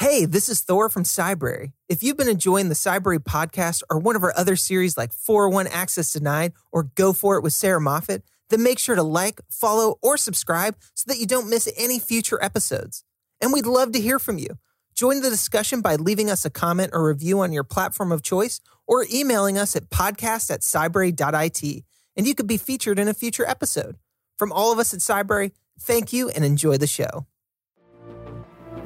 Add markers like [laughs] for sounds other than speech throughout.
Hey, this is Thor from Cybrary. If you've been enjoying the Cybrary podcast or one of our other series like 401 Access Denied or Go For It with Sarah Moffat, then make sure to like, follow, or subscribe so that you don't miss any future episodes. And we'd love to hear from you. Join the discussion by leaving us a comment or review on your platform of choice or emailing us at podcast at cybrary.it, and you could be featured in a future episode. From all of us at Cybrary, thank you and enjoy the show.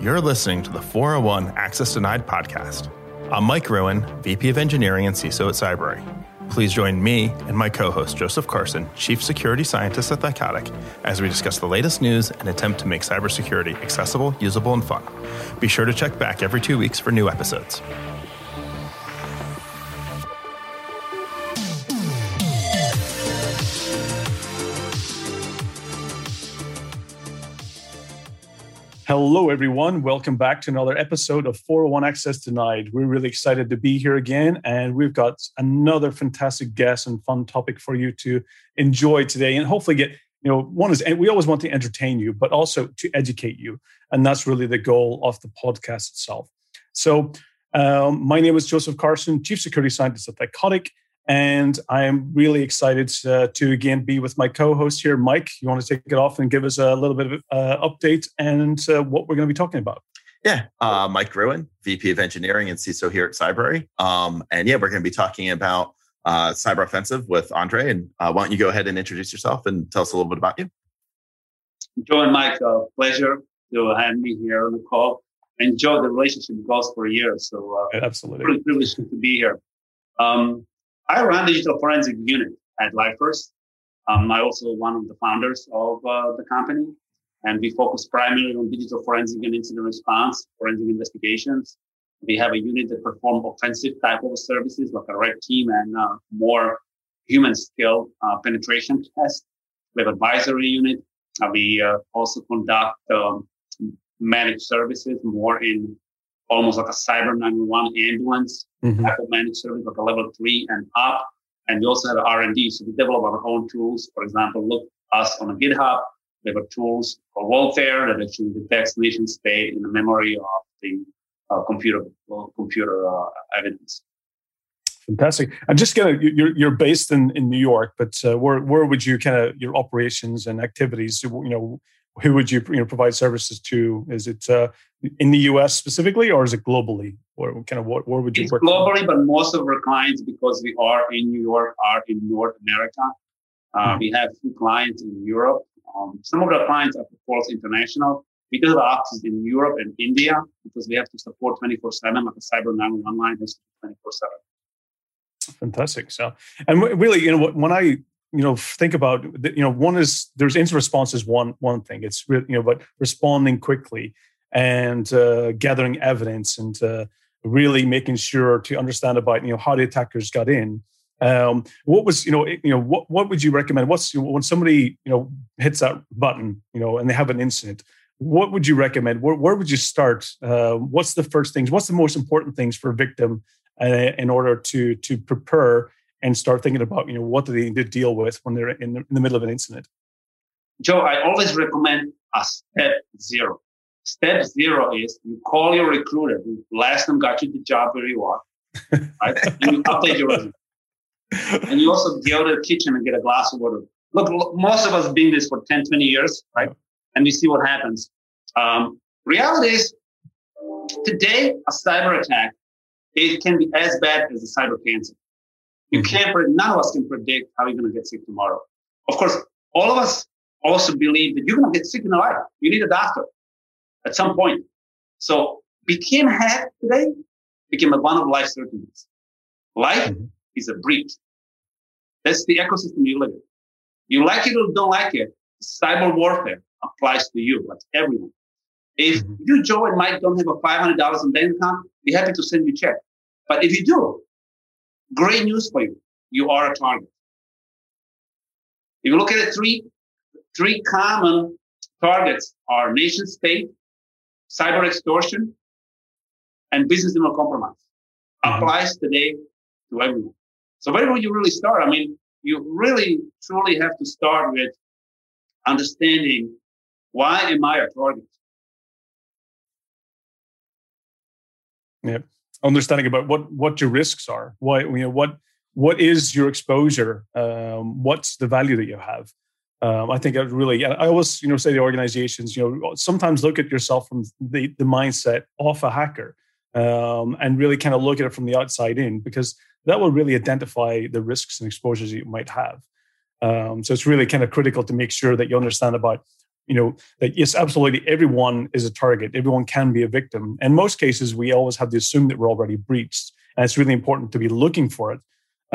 You're listening to the 401 Access Denied podcast. I'm Mike Rowan, VP of Engineering and CISO at Cybrary. Please join me and my co host, Joseph Carson, Chief Security Scientist at Thycotic, as we discuss the latest news and attempt to make cybersecurity accessible, usable, and fun. Be sure to check back every two weeks for new episodes. Hello, everyone. Welcome back to another episode of 401 Access Denied. We're really excited to be here again, and we've got another fantastic guest and fun topic for you to enjoy today, and hopefully get. You know, one is we always want to entertain you, but also to educate you, and that's really the goal of the podcast itself. So, um, my name is Joseph Carson, Chief Security Scientist at Thycotic, and I am really excited uh, to again be with my co-host here, Mike. You want to take it off and give us a little bit of uh, update and uh, what we're going to be talking about? Yeah, uh, Mike Rowan, VP of Engineering and CISO here at Cybrary. Um, and yeah, we're going to be talking about uh, cyber offensive with Ondrej. And uh, why don't you go ahead and introduce yourself and tell us a little bit about you? Joe and Mike, pleasure to have me here on the call. Enjoy the relationship goes for years, so absolutely, really privileged to be here. Um, I run digital forensic unit at LIFARS. Um, I also one of the founders of uh, the company, and we focus primarily on digital forensic and incident response, forensic investigations. We have a unit that perform offensive type of services like a red team and uh, more human skill uh, penetration test. We have advisory unit. Uh, we uh, also conduct um, managed services more in almost like a cyber 911 ambulance mm-hmm. type of managed service, like a level three and up. And we also have R&D. So we develop our own tools. For example, look us on a GitHub. We have tools for Volatility that actually detects nation state in the memory of the uh, computer uh, computer uh, evidence. Fantastic. I'm just gonna you're you're based in in New York, but uh, where where would you kind of your operations and activities? You know, who would you you know provide services to? Is it uh, in the U.S. specifically, or is it globally? Or kind of what where would you it's work? Globally, but most of our clients, because we are in New York, are in North America. Uh, mm-hmm. We have few clients in Europe. Um, some of our clients are, of course, international. We do have offices in Europe and India because we have to support 24 7, like a cyber 911 line has 24 7. Fantastic. So, and really, you know, when I you know think about you know one is there's incident response is one one thing. It's you know but responding quickly and uh, gathering evidence and uh, really making sure to understand about you know how the attackers got in. Um, what was you know you know what what would you recommend? What's when somebody you know hits that button you know and they have an incident what would you recommend? Where, where would you start? Uh, what's the first things what's the most important things for a victim uh, in order to to prepare and start thinking about you know what do they need to deal with when they're in the, in the middle of an incident. Joe i always recommend a step zero. Step zero is you call your recruiter who last time got you the job where you are [laughs] right? And you update your resume. And you also go to the kitchen and get a glass of water. Look most of us have been this for 10 20 years right? And we see what happens. Um, reality is today a cyber attack it can be as bad as a cyber cancer you mm-hmm. can't, none of us can predict how you're going to get sick tomorrow. Of course, all of us also believe that you're going to get sick in life. You need a doctor at some point. So became hacked today became a one of life certainties. Life mm-hmm. is a breach. That's the ecosystem you live in. You like it or don't like it. Cyber warfare applies to you, like everyone. If mm-hmm. you, Joe and Mike, don't have a $500 in bank account, be happy to send you a check. But if you do, Great news for you. You are a target. If you look at it, three, three common targets are nation state, cyber extortion, and business email compromise. Mm-hmm. Applies today to everyone. So where would you really start? I mean, you really truly have to start with understanding why am I a target? Yeah, understanding about what what your risks are. Why you know what what is your exposure? Um, what's the value that you have? Um, I think it really. I always you know say to organizations, you know, sometimes look at yourself from the the mindset of a hacker, um, and really kind of look at it from the outside in because that will really identify the risks and exposures you might have. Um, so it's really kind of critical to make sure that you understand about, you know, that yes, absolutely everyone is a target. Everyone can be a victim. In most cases, we always have to assume that we're already breached, and it's really important to be looking for it.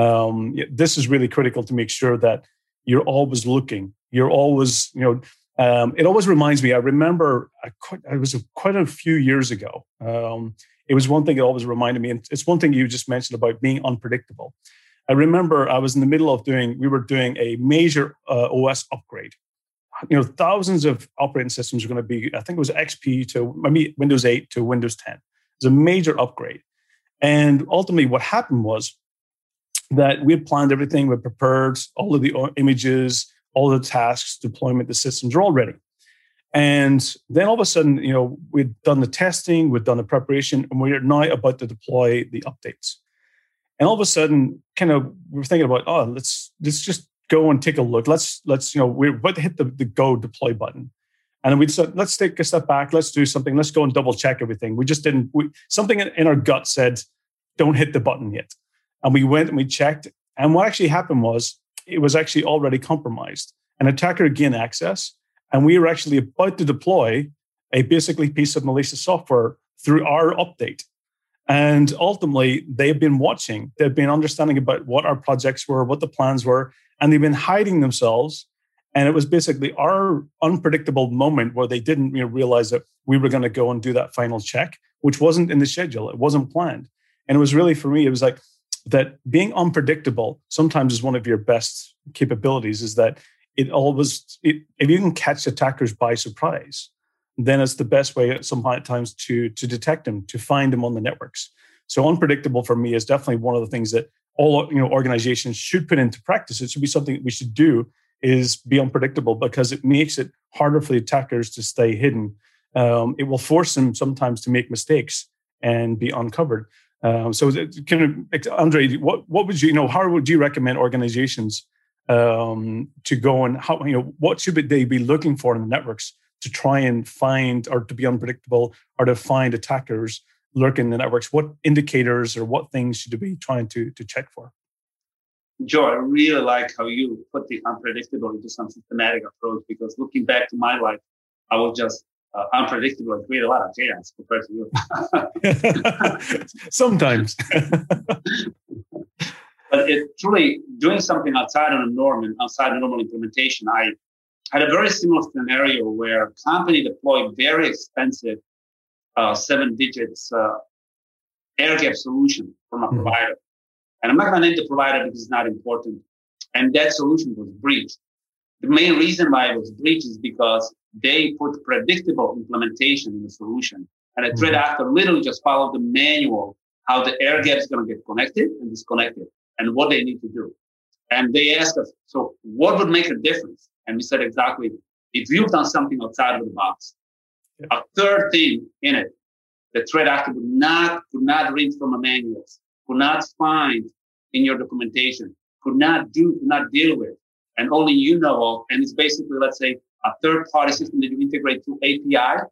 Um, this is really critical to make sure that you're always looking. You're always, you know, um, it always reminds me. I remember I, quite, I was quite a few years ago. Um, it was one thing that always reminded me, and it's one thing you just mentioned about being unpredictable. I remember I was in the middle of doing, we were doing a major uh, OS upgrade. You know, thousands of operating systems are going to be, I think it was XP to I mean, Windows 8 to Windows 10. It's a major upgrade. And ultimately, what happened was that we had planned everything, we prepared all of the images, all the tasks, deployment, the systems are all ready. And then all of a sudden, you know, we'd done the testing, we'd done the preparation, and we're now about to deploy the updates. And all of a sudden, kind of, we are thinking about, oh, let's let's just go and take a look. Let's let's you know, about to hit the, the go deploy button, and we said, let's take a step back, let's do something, let's go and double check everything. We just didn't. We, something in our gut said, don't hit the button yet, and we went and we checked. And what actually happened was, it was actually already compromised. An attacker gained access and we were actually about to deploy a basically piece of malicious software through our update. And ultimately, they've been watching, they've been understanding about what our projects were, what the plans were, and they've been hiding themselves. And it was basically our unpredictable moment where they didn't you know, realize that we were going to go and do that final check, which wasn't in the schedule, it wasn't planned. And it was really for me, it was like that being unpredictable sometimes is one of your best capabilities, is that it always it, if you can catch attackers by surprise then it's the best way sometimes to to detect them to find them on the networks. So unpredictable for me is definitely one of the things that all you know organizations should put into practice. It should be something that we should do is be unpredictable because it makes it harder for the attackers to stay hidden. Um, it will force them sometimes to make mistakes and be uncovered. Um, so of Ondrej what, what would you, you know how would you recommend organizations um, to go and how you know what should they be looking for in the networks to try and find or to be unpredictable or to find attackers lurking in the networks. What indicators or what things should be trying to to check for? Joe i really like how you put the unpredictable into some systematic approach because looking back to my life i was just uh, unpredictable and create a lot of chaos compared to you. [laughs] Sometimes. [laughs] But it truly doing something outside of the norm and outside of normal implementation. I had a very similar scenario where a company deployed very expensive uh, seven digits uh, air gap solution from a mm-hmm. provider. And I'm not going to name the provider because it's not important. And that solution was breached. The main reason why it was breached is because they put predictable implementation in the solution. And a threat mm-hmm. actor literally just followed the manual how the air gap is going to get connected and disconnected and what they need to do. And they asked us, so what would make a difference? And we said exactly, if you've done something outside of the box, yeah. a third thing in it, the threat actor would not, could not read from a manual, could not find in your documentation, could not do, could not deal with, and only you know of. And it's basically, let's say, a third party system that you integrate through API.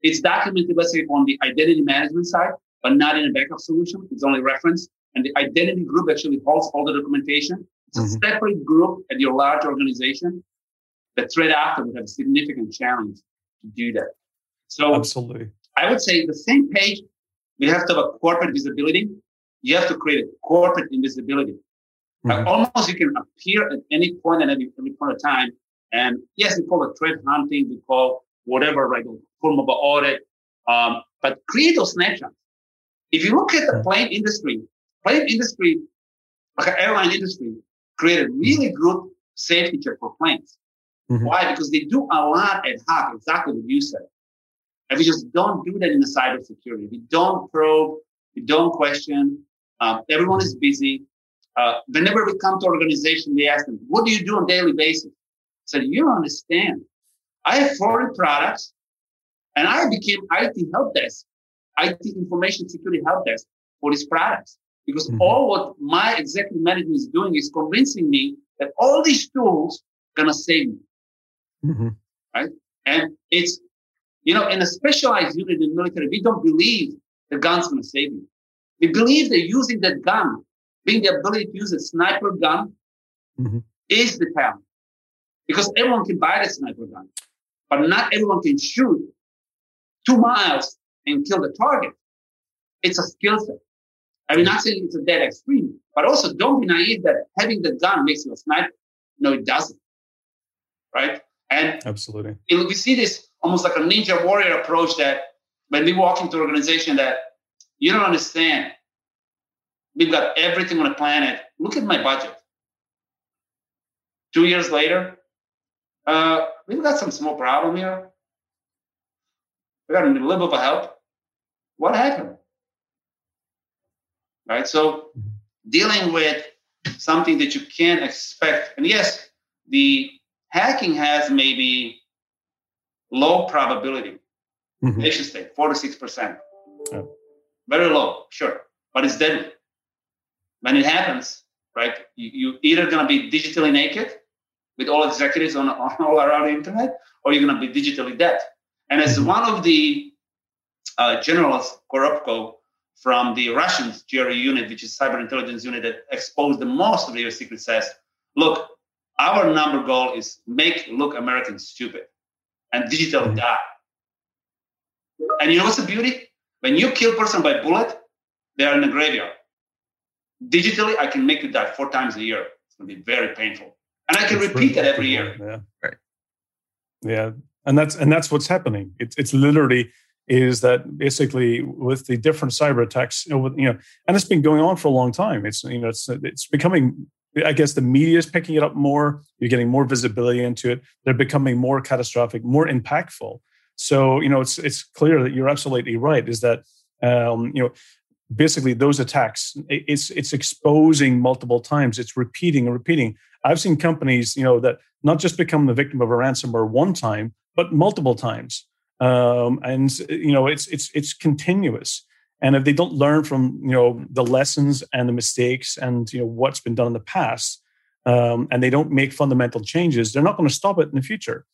It's documented, let's say, on the identity management side, but not in a backup solution. It's only reference. and the identity group actually holds all the documentation. It's mm-hmm. a separate group at your large organization. The threat actor would have a significant challenge to do that. So absolutely, I would say the same page. We have to have a corporate visibility. You have to create a corporate invisibility. Mm-hmm. almost you can appear at any point and any, any point of time. And yes, we call it threat hunting. We call whatever, like form of audit. Um, but create those snapshots. If you look at the plane industry, plane industry, like airline industry, created really good safety check for planes. Mm-hmm. Why? Because they do a lot ad hoc, exactly what you said. And we just don't do that in the cybersecurity. We don't probe, we don't question. Um, everyone is busy. Uh, whenever we come to organization, we ask them, what do you do on daily basis? I said, you don't understand. I have 40 products and I became IT help desk IT information security help desk for these products. Because mm-hmm. all what my executive management is doing is convincing me that all these tools gonna save me. Mm-hmm. Right? And it's, you know, in a specialized unit in the military, we don't believe the gun's gonna save you. We believe that using that gun, being the ability to use a sniper gun, mm-hmm. is the talent. Because everyone can buy the sniper gun, but not everyone can shoot two miles and kill the target. It's a skill set. I mean, not saying it's a dead extreme, but also don't be naive that having the gun makes you a sniper. No, it doesn't. Right? And absolutely, we see this almost like a ninja warrior approach that when we walk into an organization that you don't understand, we've got everything on the planet. Look at my budget. Two years later, uh, we've got some small problem here. We got a little bit of help. What happened? Right. So dealing with something that you can't expect, and yes, the hacking has maybe low probability. Mm-hmm. Nation state, four to six percent. Very low, sure, but it's deadly. When it happens, right? You, you either gonna be digitally naked with all executives on, on [laughs] all around the internet, or you're gonna be digitally dead. And as mm-hmm. one of the uh, generals, Koropko, from the Russian GRU unit, which is cyber intelligence unit that exposed the most of the US secret says, look, our number goal is make look Americans stupid and digital mm-hmm. die. And you know what's the beauty? When you kill person by bullet, they are in the graveyard. Digitally, I can make you die four times a year. It's going to be very painful, and I can that's repeat that every year. Yeah, right. Yeah, and that's and that's what's happening. It's it's literally is that basically with the different cyber attacks, you know, with, you know, and it's been going on for a long time. It's you know, it's it's becoming. I guess the media is picking it up more. You're getting more visibility into it. They're becoming more catastrophic, more impactful. So you know, it's it's clear that you're absolutely right. Is that um, you know basically those attacks it's it's exposing multiple times it's repeating and repeating i've seen companies you know that not just become the victim of a ransomware one time but multiple times um, and you know it's it's it's continuous and if they don't learn from you know the lessons and the mistakes and you know what's been done in the past um, and they don't make fundamental changes they're not going to stop it in the future.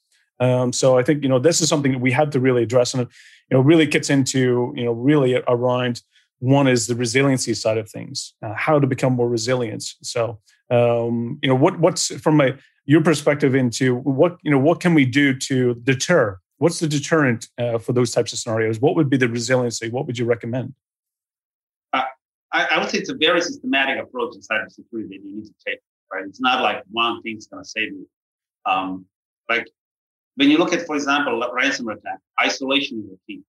Um, so i think you know this is something that we have to really address and it you know really gets into you know really around one is the resiliency side of things uh, how to become more resilient. So um, you know what what's from a your perspective into what you know what can we do to deter What's the deterrent uh, for those types of scenarios? What would be the resiliency? What would you recommend? Uh, I, I, would say it's a very systematic approach in cybersecurity that you need to take. Right? It's not like one thing's going to save you. Um, like when you look at, for example, ransomware attack, isolation is the key.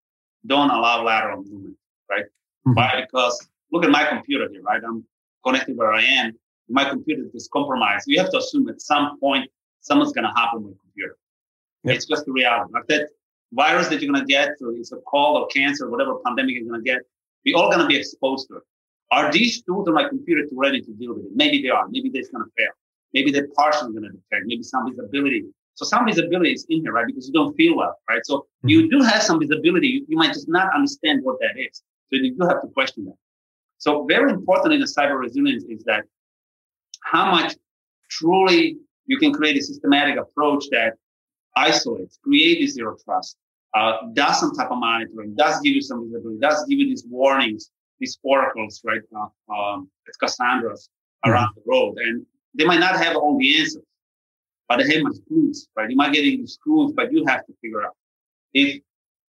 Don't allow lateral movement. Right? Mm-hmm. Why? Because look at my computer here. Right? I'm connected where I am. My computer is compromised. You have to assume at some point someone's going to hop on my computer. Yep. It's just the reality. Like that virus that you're going to get, or it's a cold or cancer, or whatever pandemic you're going to get, we're all going to be exposed to it. Are these tools on my computer too ready to deal with it? Maybe they are. Maybe they're going to fail. Maybe they're partially going to detect. Maybe some visibility. So some visibility is in here, right? Because you don't feel well, right? So mm-hmm. you do have some visibility. You, you might just not understand what that is. So you do have to question that. So very important in the cyber resilience is that how much truly you can create a systematic approach that isolates, create this zero trust, uh, does some type of monitoring, does give you some visibility, does give you these warnings, these oracles, right? Uh, um, it's Cassandras around mm-hmm. the road. And they might not have all the answers, but they have much clues, right? You might get these clues, but you have to figure out. If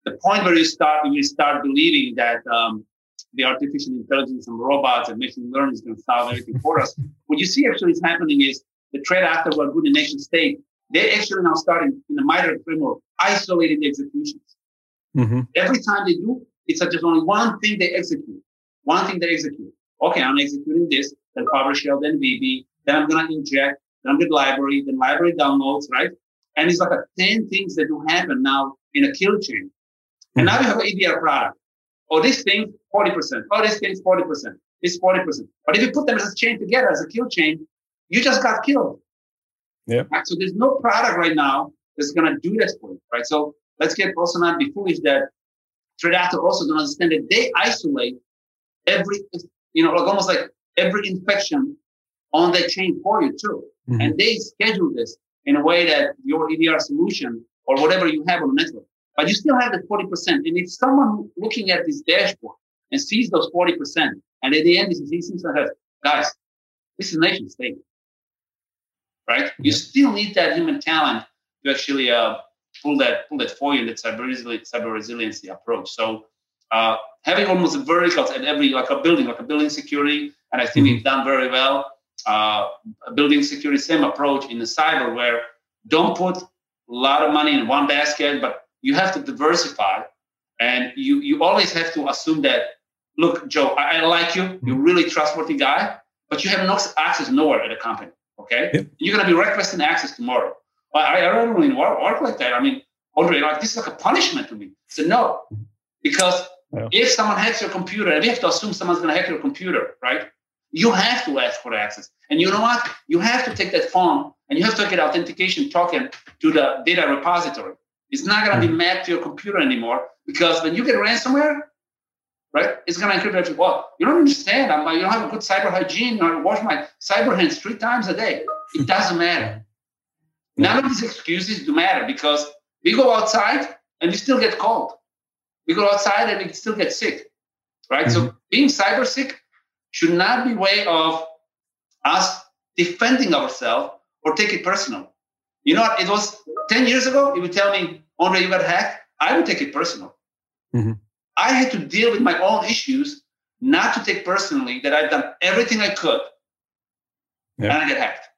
the point where you start, you start believing that um, the artificial intelligence and robots and machine learning is going to solve everything for us, [laughs] what you see actually is happening is the threat actor who are good in nation state they actually now starting in the MITRE framework, isolated executions. Mm-hmm. Every time they do, it's just only one thing they execute. One thing they execute. Okay, I'm executing this, then PowerShell, then VB, then I'm gonna inject, then I'm gonna library, then library downloads, right? And it's like a 10 things that do happen now in a kill chain. Mm-hmm. And now you have an EDR product. Oh, this thing, 40%. Oh, this thing's 40%. This 40%. But if you put them as a chain together as a kill chain, you just got killed. Yeah. Right? So there's no product right now that's going to do this for you, right? So let's get also not be foolish that threat actor also don't understand that they isolate every, you know, like almost like every infection on that chain for you too. Mm-hmm. And they schedule this in a way that your EDR solution or whatever you have on the network, but you still have the 40%. And if someone looking at this dashboard and sees those 40%, and at the end, he sees says, guys, this is nation state, right? You still need that human talent to actually uh, pull that pull that for you in that cyber, resili- cyber resiliency approach. So uh, having almost verticals at every like a building, like a building security, and I think mm-hmm. we've done very well. Uh, building security, same approach in the cyber where don't put a lot of money in one basket, but you have to diversify, and you you always have to assume that. Look, Joe, I, I like you. You're really trustworthy guy, but you have no access nowhere at the company. Okay, yep. you're gonna be requesting access tomorrow. I, I don't really work, work like that. I mean, Ondrej, like this is like a punishment to me. So no, because yeah. if someone hacks your computer, and we have to assume someone's going to hack your computer, right? You have to ask for access, and you know what? You have to take that phone and you have to get authentication token to the data repository. It's not going to be mm-hmm. mapped to your computer anymore because when you get ransomware, right? It's going to encrypt every Well, you don't understand. I'm like, you don't have a good cyber hygiene. I wash my cyber hands three times a day. It doesn't matter. None of these excuses do matter because we go outside and we still get cold. We go outside and we still get sick, right? Mm-hmm. So being cyber sick should not be way of us defending ourselves or take it personal. You know what? It was 10 years ago, you would tell me, Ondrej, you got hacked. I would take it personal. Mm-hmm. I had to deal with my own issues, not to take personally that I've done everything I could yeah. and I get hacked.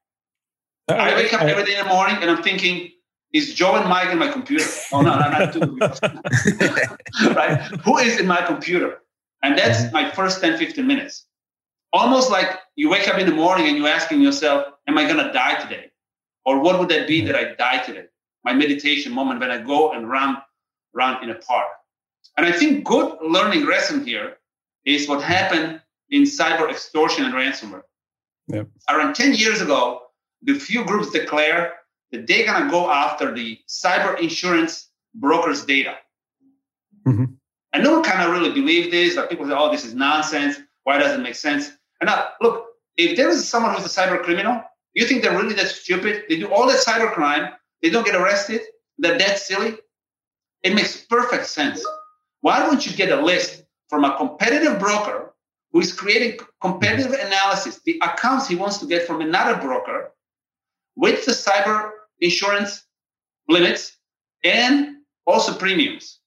I wake up every day in the morning and I'm thinking, is Joe and Mike in my computer? Oh no, no, not two. [laughs] right? Who is in my computer? And that's mm-hmm. my first 10, 15 minutes. Almost like you wake up in the morning and you're asking yourself, Am I gonna die today? Or what would that be that I die today? My meditation moment when I go and run, run in a park. And I think good learning lesson here is what happened in cyber extortion and ransomware. Yep. Around 10 years ago, the few groups declare that they're going to go after the cyber insurance brokers' data. Mm-hmm. And no one kind of really believe this. Like people say, oh, this is nonsense. Why does it make sense? And now, look, if there is someone who's a cyber criminal, you think they're really that stupid? They do all that cyber crime, they don't get arrested, they're that silly? It makes perfect sense. Why don't you get a list from a competitive broker who is creating competitive analysis, the accounts he wants to get from another broker, with the cyber insurance limits and also premiums.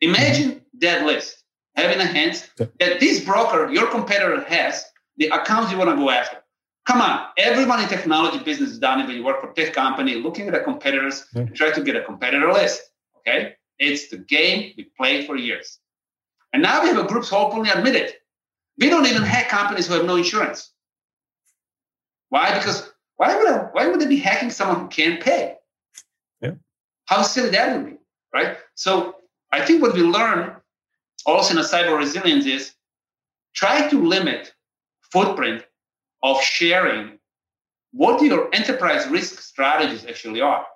Imagine that list having a hands that this broker, your competitor has the accounts you want to go after. Come on, everyone in technology business is done it when you work for tech company, looking at the competitors, yeah. try to get a competitor list. Okay. It's the game we played for years. And now we have a group who openly admit it. We don't even hack companies who have no insurance. Why? Because why would I, why would they be hacking someone who can't pay? Yeah. How silly that would be, right? So I think what we learn also in a cyber resilience is try to limit footprint of sharing what your enterprise risk strategies actually are.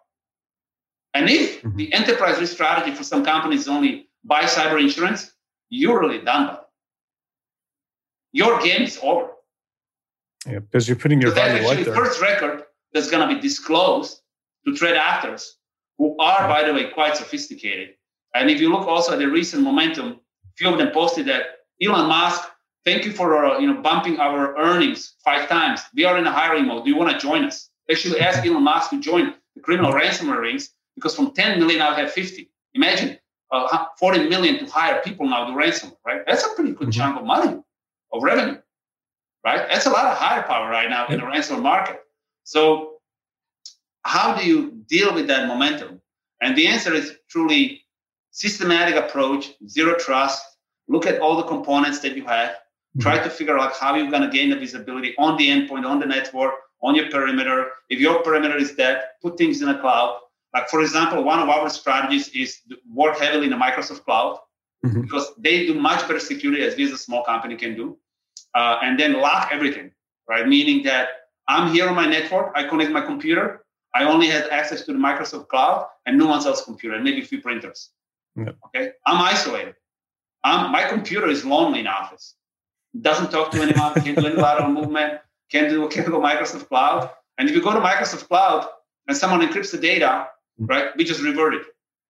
And if mm-hmm. the enterprise risk strategy for some companies is only buy cyber insurance, you're really done by it. Your game is over. Yeah, because you're putting your value out there. First record that's going to be disclosed to threat actors who are, by the way, quite sophisticated. And if you look also at the recent momentum, few of them posted that Elon Musk, thank you for uh, you know bumping our earnings five times. We are in a hiring mode. Do you want to join us? They should ask [laughs] Elon Musk to join the criminal ransomware rings because from 10 million we have 50. Imagine uh, 40 million to hire people now to ransom, right? That's a pretty good mm-hmm. chunk of money of revenue right? That's a lot of higher power right now yep. in the ransom market. So, how do you deal with that momentum? And the answer is truly systematic approach, zero trust. Look at all the components that you have. Mm-hmm. Try to figure out how you're going to gain the visibility on the endpoint, on the network, on your perimeter. If your perimeter is dead, put things in the cloud. Like for example, one of our strategies is work heavily in the Microsoft cloud mm-hmm. because they do much better security as we as a small company can do uh, and then lock everything, right? Meaning that I'm here on my network, I connect my computer, I only have access to the Microsoft Cloud and no one's else's computer, and maybe a few printers. Yep. Okay, I'm isolated. um, my computer is lonely in office. Doesn't talk to anyone, can't do any [laughs] lateral movement, can't do can't go Microsoft Cloud. And if you go to Microsoft Cloud and someone encrypts the data. Right, we just revert it.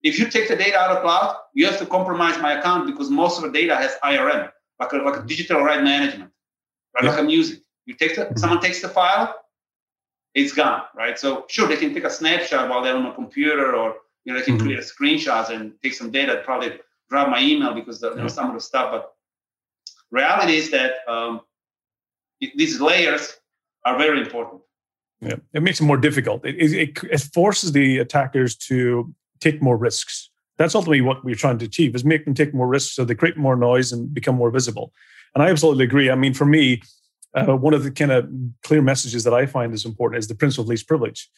If you take the data out of cloud, you have to compromise my account because most of the data has IRM, like a, like a digital right management, right? Yeah. Like a music. You take the, mm-hmm. someone takes the file, it's gone, right? So sure, they can take a snapshot while they're on a computer, or you know, they can mm-hmm. create screenshots and take some data. Probably grab my email because the, you know some of the stuff. But reality is that um, it, these layers are very important. Yeah, it makes it more difficult. It, it, it forces the attackers to take more risks. That's ultimately what we're trying to achieve: is make them take more risks so they create more noise and become more visible. And I absolutely agree. I mean, for me, uh, one of the kind of clear messages that I find is important is the principle of least privilege.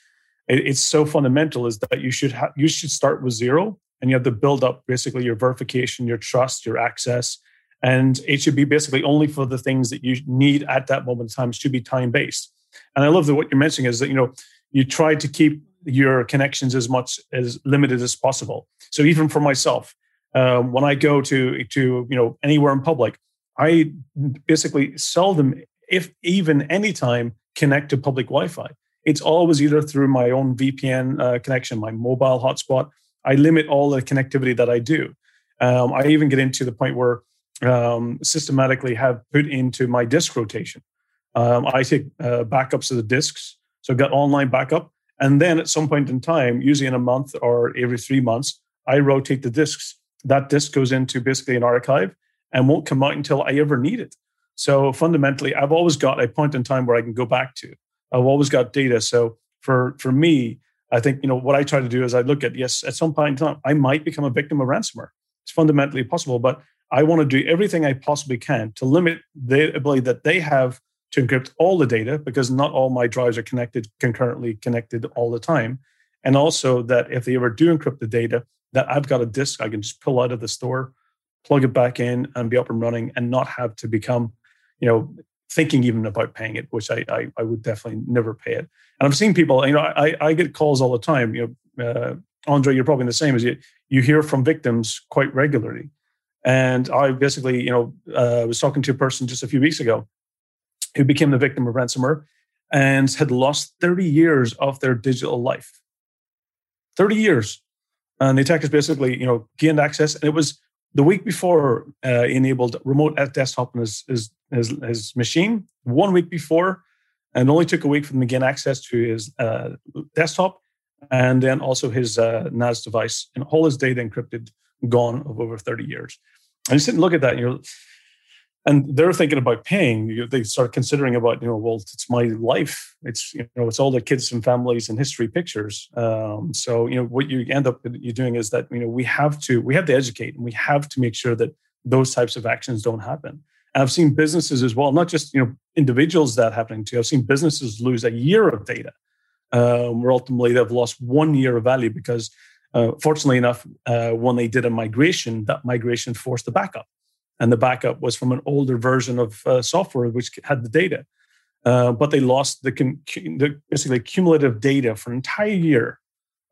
It, it's so fundamental is that you should ha- you should start with zero and you have to build up basically your verification, your trust, your access, and it should be basically only for the things that you need at that moment in time. It should be time based. And I love that what you're mentioning is that you know you try to keep your connections as much as limited as possible. So even for myself, um, when I go to to you know anywhere in public, I basically seldom if even anytime, connect to public Wi-Fi. It's always either through my own VPN uh, connection, my mobile hotspot. I limit all the connectivity that I do. Um, I even get into the point where um, systematically have put into my disk rotation. Um, I take uh, backups of the disks, so I've got online backup, and then at some point in time, usually in a month or every three months, I rotate the disks. That disk goes into basically an archive and won't come out until I ever need it. So fundamentally, I've always got a point in time where I can go back to. I've always got data. So for for me, I think you know what I try to do is I look at yes, at some point in time, I might become a victim of ransomware. It's fundamentally possible, but I want to do everything I possibly can to limit the ability that they have to encrypt all the data because not all my drives are connected concurrently connected all the time. And also that if they ever do encrypt the data, that I've got a disk I can just pull out of the store, plug it back in, and be up and running and not have to become you know, thinking even about paying it, which I, I, I would definitely never pay it. And I've seen people, you know, I, I get calls all the time. You know, uh, Ondrej, you're probably the same as you. You hear from victims quite regularly, and I basically, you know, uh, was talking to a person just a few weeks ago who became the victim of ransomware and had lost 30 years of their digital life. 30 years. And the attackers basically, you know, gained access. And it was the week before uh, enabled remote at desktop on his, his, his, his, machine, one week before, and only took a week for them to gain access to his uh, desktop and then also his uh, NAS device and all his data encrypted, gone of over 30 years. And you sit and look at that and you're, and they're thinking about paying. They start considering about, you know, well, it's my life. It's you know, it's all the kids and families and history pictures. Um, so you know, what you end up you doing is that you know we have to we have to educate and we have to make sure that those types of actions don't happen. And I've seen businesses as well, not just you know individuals that happening to. I've seen businesses lose a year of data, um, where ultimately they've lost one year of value because, uh, fortunately enough, uh, when they did a migration, that migration forced the backup and the backup was from an older version of uh, software which had the data. Uh, but they lost the, the, basically cumulative data for an entire year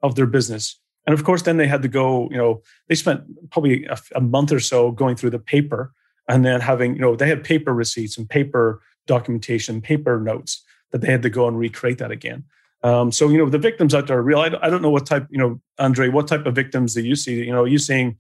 of their business. And of course, then they had to go. You know, they spent probably a, a month or so going through the paper, and then having you know they had paper receipts and paper documentation, paper notes that they had to go and recreate that again. Um, so you know the victims out there are real. I, don't know what type you know, Ondrej, what type of victims that you see. You know, you seeing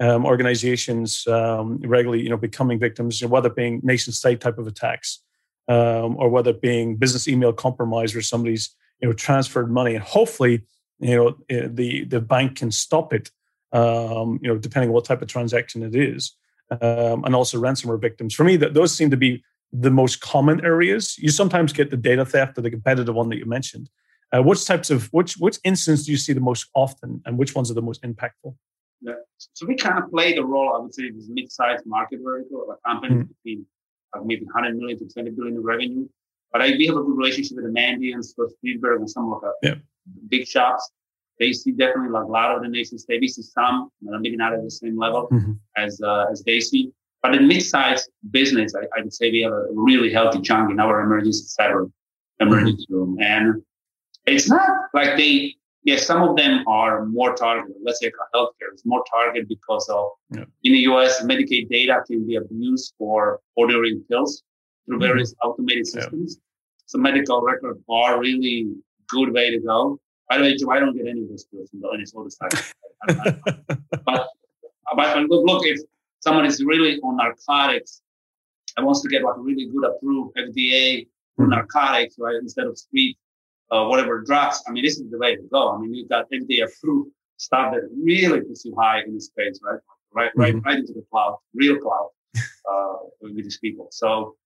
um, organizations um, regularly, you know, becoming victims, you know, whether it being nation state type of attacks um, or whether it being business email compromise where somebody's you know transferred money, and hopefully, you know, eh, the the bank can stop it. Um, you know, depending on what type of transaction it is, um, and also ransomware victims. For me, those seem to be the most common areas. You sometimes get the data theft or the competitive one that you mentioned. Uh, which types of which which instance do you see the most often, and which ones are the most impactful? Yeah. So we kind of play the role, I would say, this mid-sized market vertical, a company mm-hmm. between like maybe 100 million to 20 billion in revenue. But I, we have a good relationship with the Mandiants, with Spielberg, and some of the yeah. big shops. They see definitely like a lot of the nations. They see some, but maybe not at the same level mm-hmm. as uh, as they see. But in mid-sized business, I, I, would say we have a really healthy chunk in our emergency cyber emergency mm-hmm. room, and it's not like they yes, some of them are more targeted. Let's say healthcare is more targeted because of yeah. in the US, Medicaid data can be abused for ordering pills through mm-hmm. various mm-hmm. automated systems. Yeah. So medical records are really good way to go. By the way, Joe, I don't get any of those pills from the sort of side. [laughs] but, look, if someone is really on narcotics and wants to get like really good approved FDA mm-hmm. narcotics, right, instead of street uh, whatever drugs. I mean, this is the way to go. I mean, you've got FDA approved stuff that really puts you high in the space, right? Right, right, mm-hmm. right into the cloud, real cloud, uh, with these people. So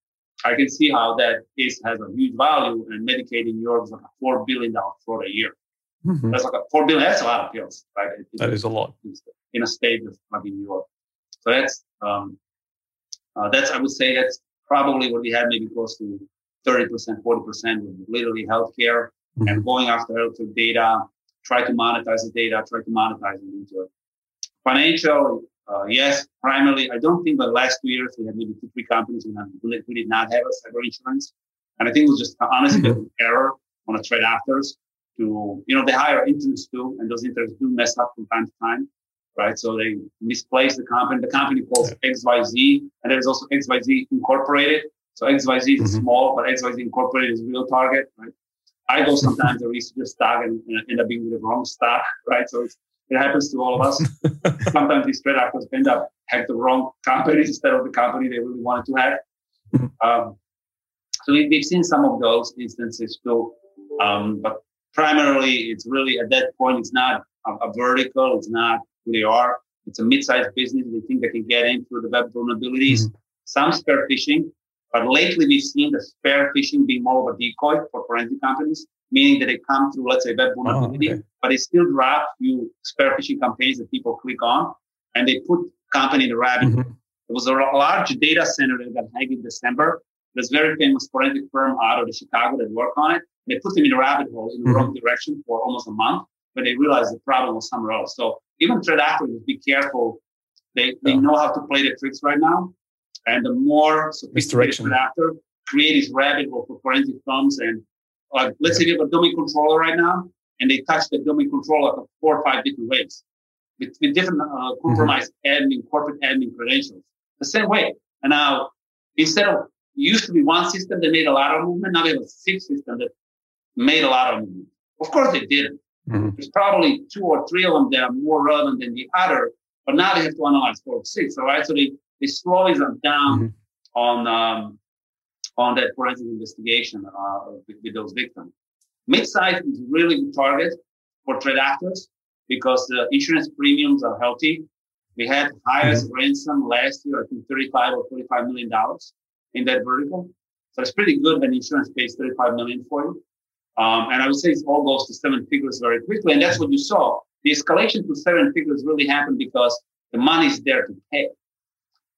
I can see how that is has a huge value, and Medicaid in Europe is like a four billion dollar fraud a year. Mm-hmm. That's like a four billion. That's a lot of pills, right? It, that is a lot in a state like in Europe. So that's um, uh, that's I would say that's probably what we had, maybe close to 30%, 40% with literally healthcare mm-hmm. and going after healthcare data, try to monetize the data, try to monetize it into it. Financial, uh, yes, primarily, I don't think the last two years we had maybe two, three companies who, who did not have a cyber insurance. And I think it was just honestly mm-hmm. an error on the threat actors to, you know, they hire interns too, and those interns do mess up from time to time, right? So they misplace the company. The company calls XYZ, and there's also XYZ Incorporated. So XYZ is mm-hmm. small, but XYZ Incorporated is real target, right? I go [laughs] sometimes the research stock and, and end up being the wrong stock, right? So it happens to all of us. [laughs] sometimes these threat actors end up having the wrong companies instead of the company they really wanted to have. Mm-hmm. Um, so we, have seen some of those instances too. Um, but primarily, it's really at that point, it's not a, a, vertical, it's not who they are. It's a mid-sized business. They think they can get in through the web vulnerabilities. Mm-hmm. Some spear phishing, but lately, we've seen the spear phishing being more of a decoy for forensic companies, meaning that they come through, let's say, web vulnerability, oh, okay. but they still draft you spear phishing campaigns that people click on, and they put company in the rabbit. Mm-hmm. There was a large data center that got hacked in December. There's a very famous forensic firm out of the Chicago that worked on it. They put them in a rabbit hole in the mm-hmm. wrong direction for almost a month, but they realized the problem was somewhere else. So even threat actors, be careful. They, they know how to play the tricks right now. And the more sophisticated actor create his rabbit hole for forensic firms and like let's say you have a domain controller right now and they touch the domain controller like four or five different ways with, with different uh, mm-hmm. compromised mm-hmm. admin, corporate admin credentials. The same way. And now instead of used to be one system that made a lot of movement, now we have a six system that made a lot of movement. Of course they didn't. Mm-hmm. There's probably two or three of them that are more relevant than the other, but now they have to analyze four or six. All right. So they they slowly them down mm-hmm. on um, on that forensic investigation uh, with, with, those victims. Mid-size is really good target for threat actors because the insurance premiums are healthy. We had highest mm-hmm. ransom last year, I think 35 or 45 million dollars in that vertical. So it's pretty good when insurance pays 35 million for you. Um, and I would say it all goes to seven figures very quickly. And that's what you saw. The escalation to seven figures really happened because the money is there to pay.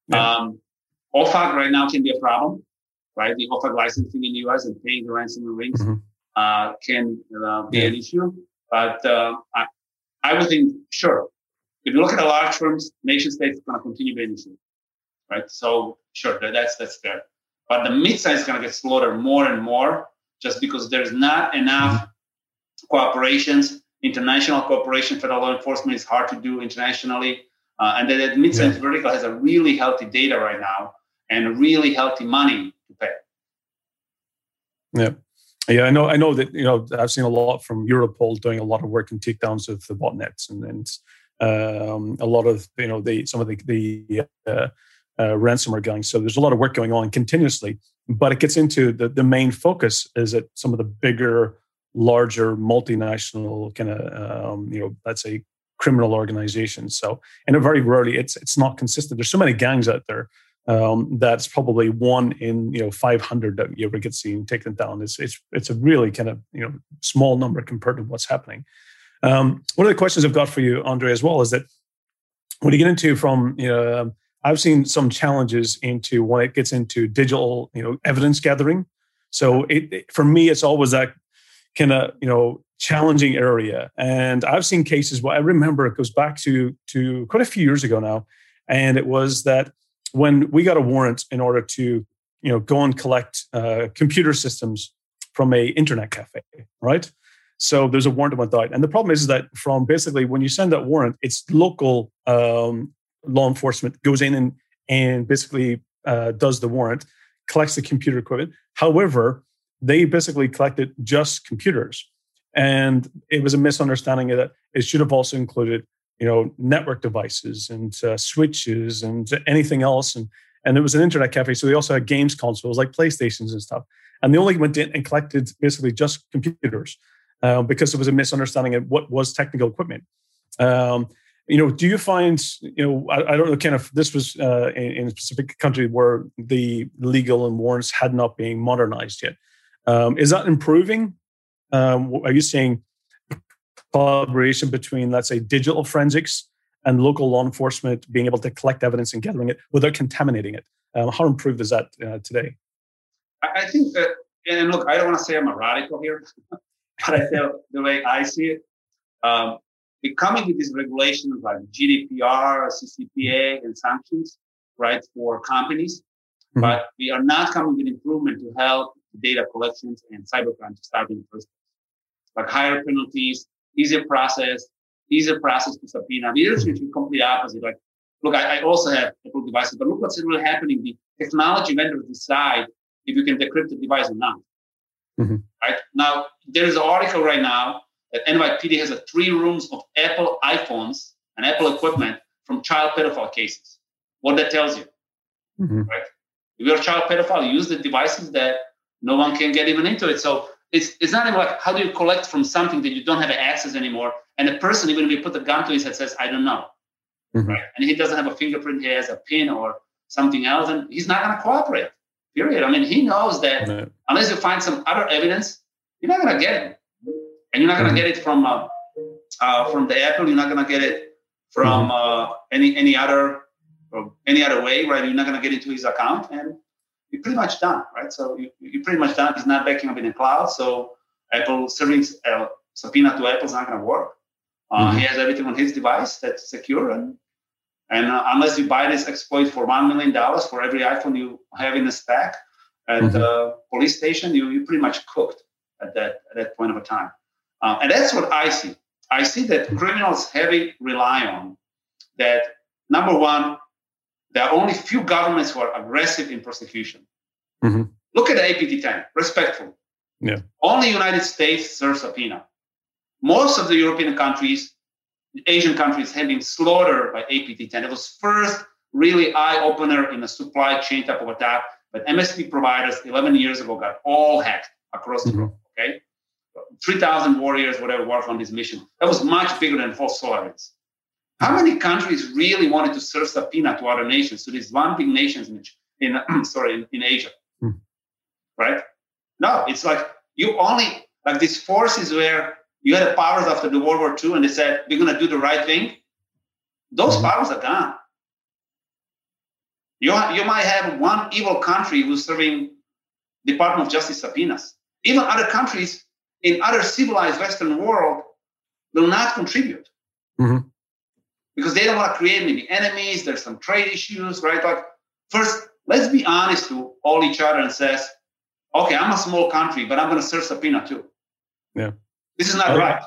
Yeah. Um, OFAC right now can be a problem, right? The OFAC licensing in the US and paying the ransomware rings mm-hmm. uh, can uh, be yeah. an issue. But uh, I, I would think, sure, if you look at the large firms, nation states is going to continue being an issue, right? So sure, that, that's that's fair. But the mid-size is going to get slaughtered more and more just because there's not enough mm-hmm. cooperations, international cooperation federal law enforcement is hard to do internationally. Uh, and that mid-sized yeah. vertical has a really healthy data right now and really healthy money to pay. Yeah. Yeah, I know. I know that you know. I've seen a lot from Europol doing a lot of work in takedowns of the botnets, and, and um, a lot of you know the some of the the uh, uh, ransomware gangs. So there's a lot of work going on continuously. But it gets into the the main focus is at some of the bigger, larger multinational kind of um, you know let's say criminal organizations. So, and very rarely it's it's not consistent. There's so many gangs out there um, that's probably one in you know 500 that you ever get seen taken down. It's it's it's a really kind of you know small number compared to what's happening. Um, one of the questions I've got for you, Ondrej, as well, is that when you get into from you know, I've seen some challenges into when it gets into digital you know evidence gathering. So it, it for me, it's always that kind of you know challenging area. And I've seen cases where I remember it goes back to to quite a few years ago now, and it was that when we got a warrant in order to you know go and collect uh, computer systems from a internet cafe, right? So there's a warrant that went out. And the problem is that from basically when you send that warrant, it's local um, law enforcement goes in and, and basically uh, does the warrant, collects the computer equipment. However, they basically collected just computers. And it was a misunderstanding that it should have also included, you know, network devices and uh, switches and anything else. And and it was an internet cafe, so they also had games consoles like PlayStations and stuff. And they only went in and collected basically just computers uh, because it was a misunderstanding of what was technical equipment. Um, you know, do you find, you know, I, I don't know, kind of, this was uh, in, in, a specific country where the legal and warrants had not been modernized yet. Um, is that improving? Um, are you seeing collaboration between, let's say, digital forensics and local law enforcement being able to collect evidence and gathering it without contaminating it? Um, how improved is that uh, today? I think that, and look, I don't want to say I'm a radical here, [laughs] but I feel the way I see it, um, we're coming with these regulations like GDPR, CCPA, and sanctions, right, for companies, mm-hmm. but we are not coming with improvement to help data collections and cybercrime to start in the first place. Like higher penalties, easier process, easier process to subpoena. We are is completely opposite. Like, look, I, I, also have Apple devices, but look what's really happening. The technology vendors decide if you can decrypt the device or not. Mm-hmm. Right now, there is an article right now that NYPD has a three rooms of Apple iPhones and Apple equipment from child pedophile cases. What that tells you, mm-hmm. right? If you're a child pedophile, use the devices that no one can get even into it. So it's it's not even like how do you collect from something that you don't have access anymore, and the person even if you put the gun to his head says I don't know, mm-hmm. right? And he doesn't have a fingerprint, he has a pin or something else, and he's not going to cooperate. Period. I mean, he knows that unless you find some other evidence, you're not going to get it, and you're not going to mm-hmm. get it from uh, uh, from the Apple. You're not going to get it from mm-hmm. uh, any any other any other way, right? You're not going to get into his account, and you're pretty much done, right? So you, you're pretty much done. He's not backing up in the cloud, so Apple serving uh, subpoena to Apple is not going to work. Uh, mm-hmm. He has everything on his device that's secure, and and uh, unless you buy this exploit for one million dollars for every iPhone you have in the stack at mm-hmm. the police station, you you pretty much cooked at that at that point of a time. Uh, and that's what I see. I see that criminals heavily rely on that. Number one, there are only few governments who are aggressive in prosecution. Mm-hmm. Look at the APT10, respectful. Yeah. Only United States serves subpoena. Most of the European countries, Asian countries have been slaughtered by APT10. It was first really eye-opener in a supply chain type of attack, but MSP providers 11 years ago got all hacked across mm-hmm. the globe, okay? 3,000 warriors, whatever, worked on this mission. That was much bigger than false SolarWinds. How many countries really wanted to serve subpoena to other nations, to these one big nations in, in [clears throat] sorry, in, in Asia? Hmm. Right? No, it's like you only like these forces where you had the powers after the World War II and they said, we're gonna do the right thing. Those mm-hmm. powers are gone. You, you might have one evil country who's serving Department of Justice subpoenas. Even other countries in other civilized Western world will not contribute. Mm-hmm because they don't want to create maybe enemies. There's some trade issues, right? Like, first, let's be honest to all each other and says, okay, I'm a small country, but I'm going to serve subpoena too. Yeah, this is not I, right.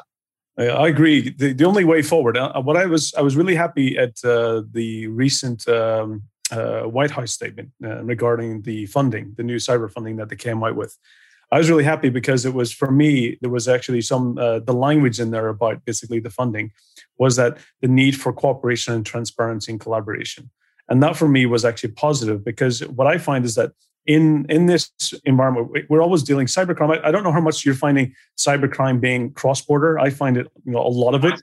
I agree. The, the only way forward. Uh, what I was, I was really happy at uh, the recent um, uh, White House statement uh, regarding the funding, the new cyber funding that they came out with. I was really happy because it was for me. There was actually some uh, the language in there about basically the funding was that the need for cooperation and transparency and collaboration, and that for me was actually positive because what I find is that in in this environment we're always dealing cybercrime. I, I don't know how much you're finding cybercrime being cross border. I find it you know a lot of it. Of.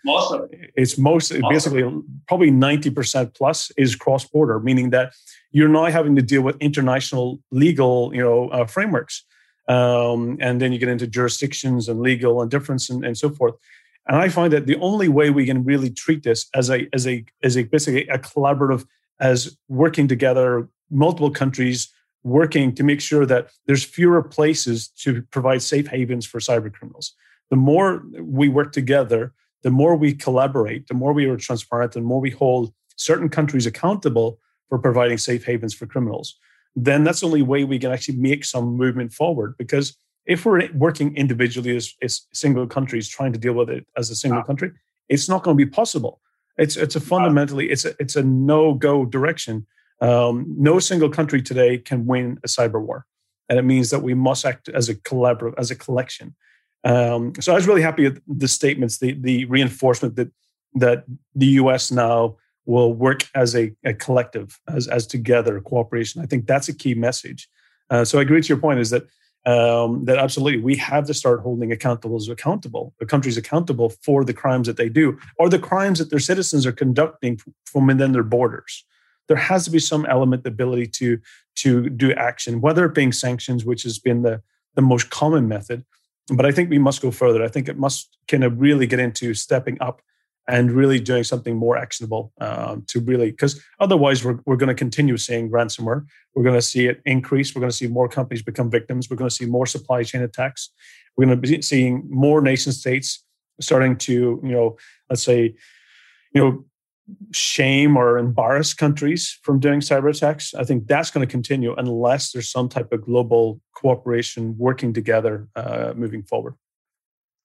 It's most basically probably ninety percent plus is cross border, meaning that you're now having to deal with international legal you know uh, frameworks um, and then you get into jurisdictions and legal and difference and, and so forth. And I find that the only way we can really treat this as a as a as a basically a collaborative, as working together, multiple countries working to make sure that there's fewer places to provide safe havens for cyber criminals. The more we work together, the more we collaborate, the more we are transparent, the more we hold certain countries accountable for providing safe havens for criminals then that's the only way we can actually make some movement forward. Because if we're working individually as, as single countries trying to deal with it as a single Ah. country, it's not going to be possible. It's it's a fundamentally it's a it's a no go direction. Um, no single country today can win a cyber war, and it means that we must act as a collaborative as a collection. Um, so I was really happy with the statements, the the reinforcement that that the U.S. now will work as a, a collective, as as together, cooperation. I think that's a key message. Uh, so I agree to your point is that um, that absolutely we have to start holding accountables accountable, the countries accountable for the crimes that they do or the crimes that their citizens are conducting from within their borders. There has to be some element, the ability to to do action, whether it being sanctions, which has been the the most common method. But I think we must go further. I think it must kind of really get into stepping up and really doing something more actionable um, to really because otherwise we're, we're going to continue seeing ransomware. We're going to see it increase. We're going to see more companies become victims. We're going to see more supply chain attacks. We're going to be seeing more nation states starting to you know let's say you know shame or embarrass countries from doing cyber attacks. I think that's going to continue unless there's some type of global cooperation working together uh, moving forward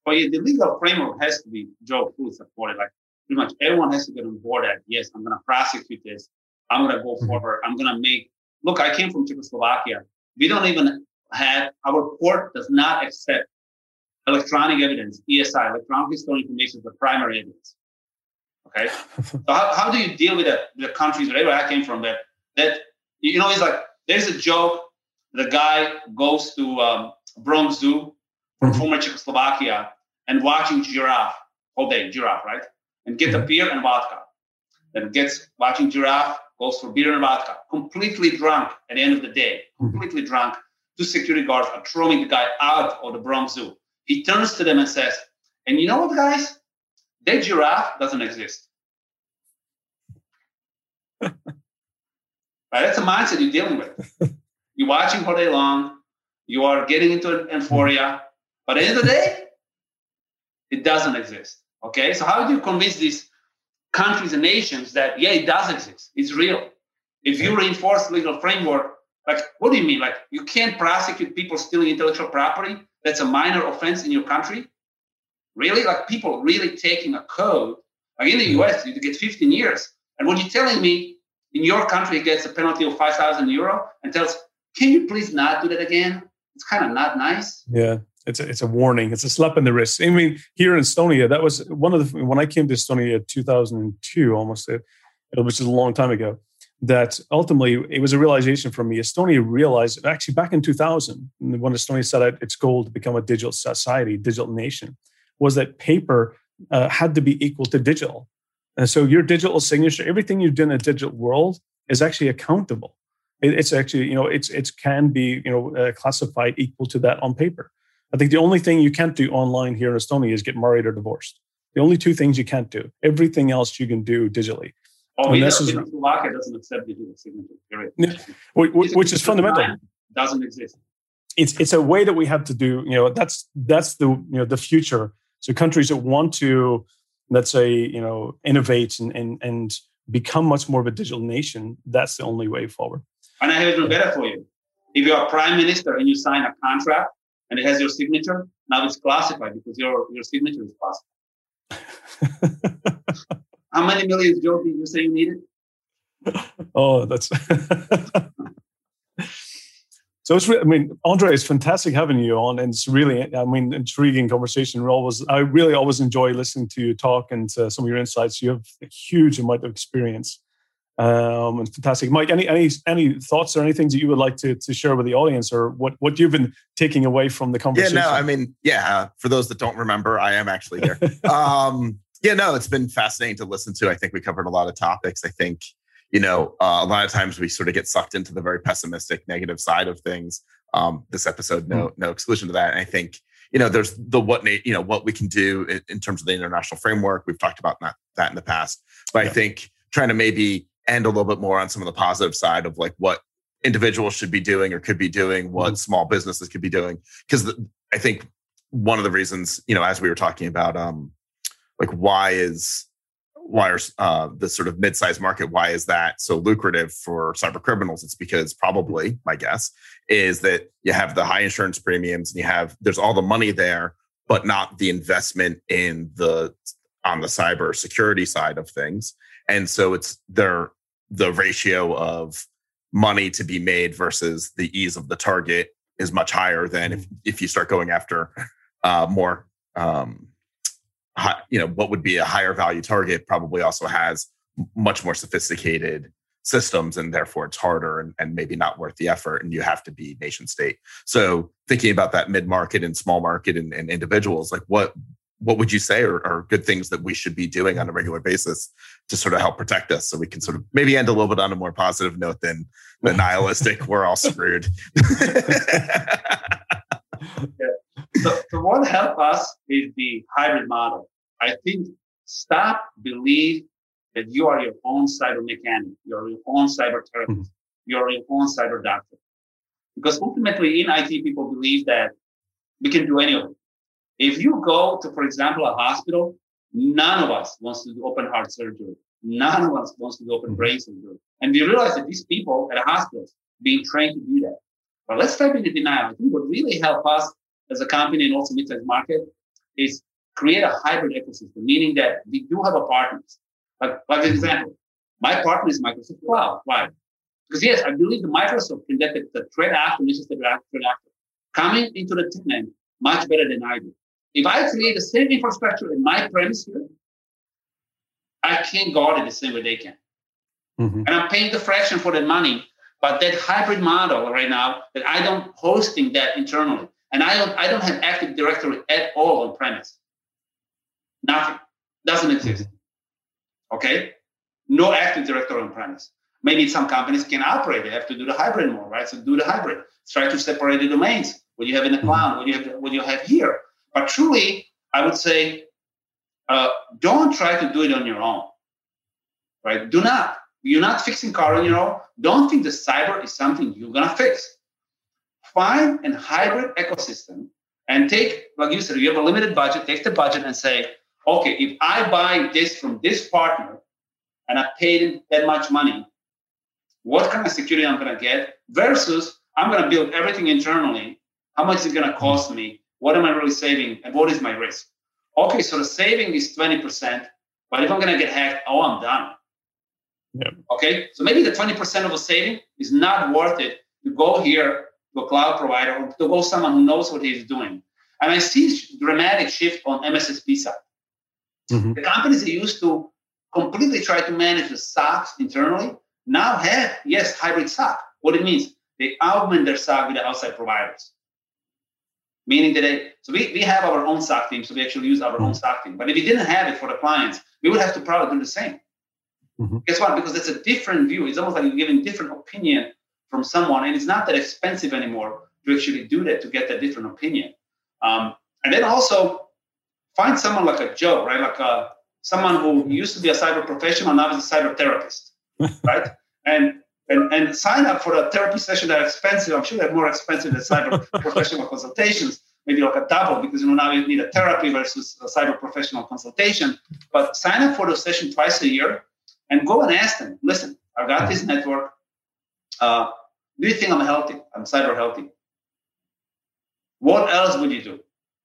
But yeah, the legal framework has to be Joe fully supported. Like pretty much everyone has to get on board that yes, I'm going to prosecute this. I'm going to go Mhm. forward. I'm going to make. Look, I came from Czechoslovakia. We don't even have our court does not accept electronic evidence, ESI, electronic historical information, is the primary evidence. Okay, [laughs] so how, how do you deal with the, the countries wherever I came from that that you know it's like there's a joke. The guy goes to um, Bronx Zoo from Mhm. former Czechoslovakia and watching giraffe all day, giraffe, right? And get a mm-hmm. beer and vodka. Then gets watching giraffe, goes for beer and vodka, completely drunk at the end of the day, mm-hmm. completely drunk. Two security guards are throwing the guy out of the Bronx Zoo. He turns to them and says, And you know what, guys? That giraffe doesn't exist. [laughs] right? That's a mindset you're dealing with. [laughs] You're watching all day long. You are getting into euphoria. But at the end of the day, it doesn't exist. Okay, so how do you convince these countries and nations that yeah, it does exist, it's real? If you reinforce legal framework, like what do you mean? Like you can't prosecute people stealing intellectual property? That's a minor offense in your country? Really? Like people really taking a code? Like in the mm-hmm. US, you get 15 years. And when you're telling me in your country gets a penalty of 5,000 euro and tells, can you please not do that again? It's kind of not nice. Yeah, it's a, it's a warning. It's a slap in the wrist. I mean, here in Estonia, that was one of the when I came to Estonia in 2002, almost, uh, which is a long time ago. That ultimately it was a realization for me. Estonia realized actually back in 2000, when Estonia set out its goal to become a digital society, digital nation, was that paper uh, had to be equal to digital. And so your digital signature, everything you do in a digital world, is actually accountable. It, it's actually, you know, it's it can be, you know, uh, classified equal to that on paper. I think the only thing you can't do online here in Estonia is get married or divorced. The only two things you can't do. Everything else you can do digitally, Oh, And either this is- Slovakia doesn't accept digital signature. Period. Yeah. wh- wh- which is fundamental. Doesn't exist. It's it's a way that we have to do. You know, that's that's the you know the future. So countries that want to, let's say, you know, innovate and and and become much more of a digital nation, that's the only way forward. And I have even better for you. If you are prime minister and you sign a contract and it has your signature, now it's classified because your your signature is classified. [laughs] How many millions, Joe, did you say you needed? oh, that's. [laughs] so it's. Re- I mean, Ondrej, it's fantastic having you on, and it's really, I mean, intriguing conversation. We're always, I really always enjoy listening to you talk and uh, some of your insights. You have a huge amount of experience, um, and fantastic. Mike, any any any thoughts or anything that you would like to to share with the audience, or what what you've been taking away from the conversation? Yeah, no, I mean, yeah. uh, For those that don't remember, I am actually here. [laughs] um, yeah, no, it's been fascinating to listen to. I think we covered a lot of topics. I think, you know, uh, a lot of times we sort of get sucked into the very pessimistic, negative side of things. Um, this episode, no, no exclusion to that. And I think, you know, there's the what, you know, what we can do in, in terms of the international framework. We've talked about that, that in the past, but I think trying to maybe end a little bit more on some of the positive side of like what individuals should be doing or could be doing, what small businesses could be doing. Because I think one of the reasons, you know, as we were talking about, um, like why is why are uh, the sort of mid-sized market why is that so lucrative for cyber criminals it's because probably my guess is that you have the high insurance premiums and you have there's all the money there but not the investment in the on the cyber security side of things and so it's their the ratio of money to be made versus the ease of the target is much higher than if, if you start going after uh, more um, high, you know what would be a higher value target probably also has much more sophisticated systems and therefore it's harder and, and maybe not worth the effort and you have to be nation state. So thinking about that mid market and small market and, and, individuals like what what would you say are, are, good things that we should be doing on a regular basis to sort of help protect us so we can sort of maybe end a little bit on a more positive note than the [laughs] nihilistic we're all screwed yeah. So, so what help us is the hybrid model. I think stop believe that you are your own cyber mechanic, you're your own cyber therapist, mm-hmm. you're your own cyber doctor. Because ultimately in IT, people believe that we can do anything. If you go to, for example, a hospital, none of us wants to do open heart surgery. None of us wants to do open brain surgery. And we realize that these people at hospitals being trained to do that. But let's stop in the denial. I think what really help us as a company and also mid-sized market is create a hybrid ecosystem, meaning that we do have a partners. Like, like an example, my partner is Microsoft Cloud. Why? Because yes, I believe the Microsoft can detect the threat actor, this is the actor, coming into the tenant much better than I do. If I create the same infrastructure in my premise here, I can't guard it the same way they can. Mm-hmm. And I'm paying the fraction for that money. But that hybrid model right now, that I don't hosting that internally, and I don't I don't have Active Directory at all on premise. Nothing doesn't exist. Mm-hmm. Okay, no Active Directory on premise. Maybe some companies can operate. They have to do the hybrid more, right? So do the hybrid. Try to separate the domains. What you have in the mm-hmm. cloud, what you have, what you have here. But truly, I would say, uh, don't try to do it on your own. Right? Do not. You're not fixing car on your own. Don't think the cyber is something you're gonna fix. Find a hybrid ecosystem and take, like you said, you have a limited budget. Take the budget and say, okay, if I buy this from this partner and I paid that much money, what kind of security I'm gonna get versus I'm gonna build everything internally. How much is it gonna cost me? What am I really saving? And what is my risk? Okay, so the saving is 20%, but if I'm gonna get hacked, oh, I'm done. Yep. Okay, so maybe the 20% of a saving is not worth it to go here to a cloud provider or to go someone who knows what he's doing. And I see dramatic shift on MSSP side. Mm-hmm. The companies that used to completely try to manage the SOCs internally now have, yes, hybrid SOC. What it means, they augment their SOC with the outside providers. Meaning that they, so we, we have our own SOC team, so we actually use our mm-hmm. own SOC team. But if we didn't have it for the clients, we would have to probably do the same. Mm-hmm. Guess what? Because it's a different view. It's almost like you're giving different opinion from someone, and it's not that expensive anymore to actually do that to get that different opinion. Um, and then also find someone like a Joe, right? Like a, uh, someone who used to be a cyber professional, now is a cyber therapist, [laughs] right? And, and and sign up for a therapy session that are expensive. I'm sure they're more expensive than cyber [laughs] professional consultations, maybe like a double, because you know now you need a therapy versus a cyber professional consultation. But sign up for the session twice a year and go and ask them, listen, I've got this network. Uh, do you think I'm healthy? I'm cyber healthy. What else would you do?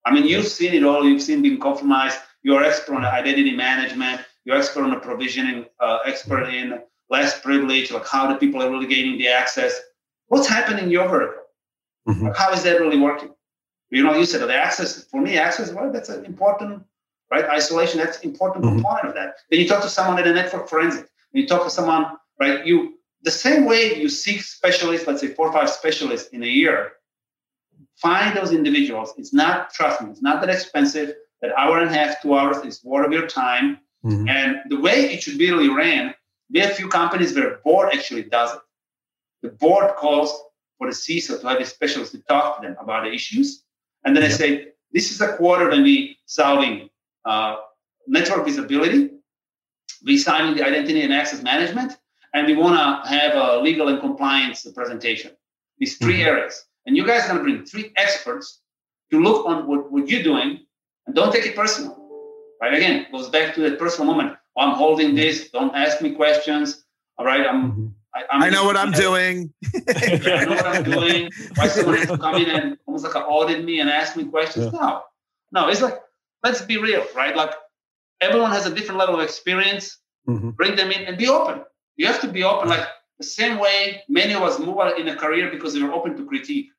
I mean, you've seen it all. You've seen being compromised. You're expert on identity management. You're expert on provisioning, uh, expert in less privilege, like how the people are really gaining the access. What's happening in your vertical? Mm-hmm. How is that really working? You know, you said the access, for me, access, well, that's an important right? Isolation, that's important mm-hmm. component of that. Then you talk to someone at a network forensic. You talk to someone, right? You the same way you seek specialists, let's say four or five specialists in a year, find those individuals. It's not, trust me, it's not that expensive. That hour and a half, two hours is worth of your time. Mm-hmm. And the way it should be really ran, we have few companies where board actually does it. The board calls for the CISO to have a specialist to talk to them about the issues. And then yep. I say, this is a quarter when we solving uh, network visibility, we signing the identity and access management, and we want to have a legal and compliance presentation. These 3 mm-hmm. areas. And you guys are going to bring three experts to look on what, what you're doing and don't take it personal. Right? Again, goes back to that personal moment. I'm holding this. Don't ask me questions. All right, I'm. Mm-hmm. I, I'm I know what I'm doing. yeah, I know what I'm doing. [laughs] Why someone has to come in and almost like audit me and ask me questions? Yeah. No, no. It's like let's be real, right? Like everyone has a different level of experience. Mm-hmm. Bring them in and be open. You have to be open. Like the same way many of us move in a career because we are open to critique,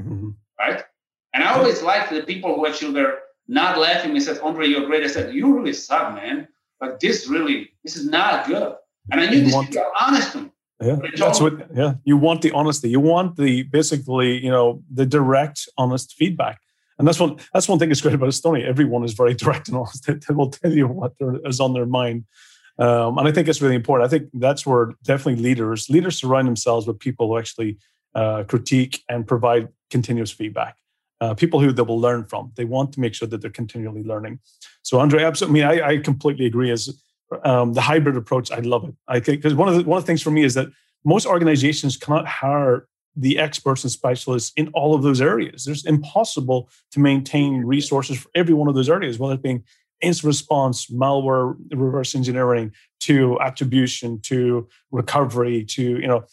mm-hmm. right? And I always liked the people who actually were not laughing and said, Ondrej, you're great. I said, you really suck, man. Like this really, this is not good. And I knew these people are honest me. Yeah, that's what. Yeah, you want the honesty. You want the basically, you know, the direct, honest feedback. And that's one. That's one thing that's great about Estonia. Everyone is very [laughs] direct and honest. They, they will tell you what is on their mind. Um, and I think it's really important. I think that's where definitely leaders leaders surround themselves with people who actually uh, critique and provide continuous feedback. Uh, people who they will learn from. They want to make sure that they're continually learning. So, Ondrej, absolutely. I mean, I, I completely agree. As um, the hybrid approach, I love it. I think because one of the one of the things for me is that most organizations cannot hire the experts and specialists in all of those areas. It's impossible to maintain resources for every one of those areas, whether it being incident response, malware reverse engineering, to attribution, to recovery, to you know,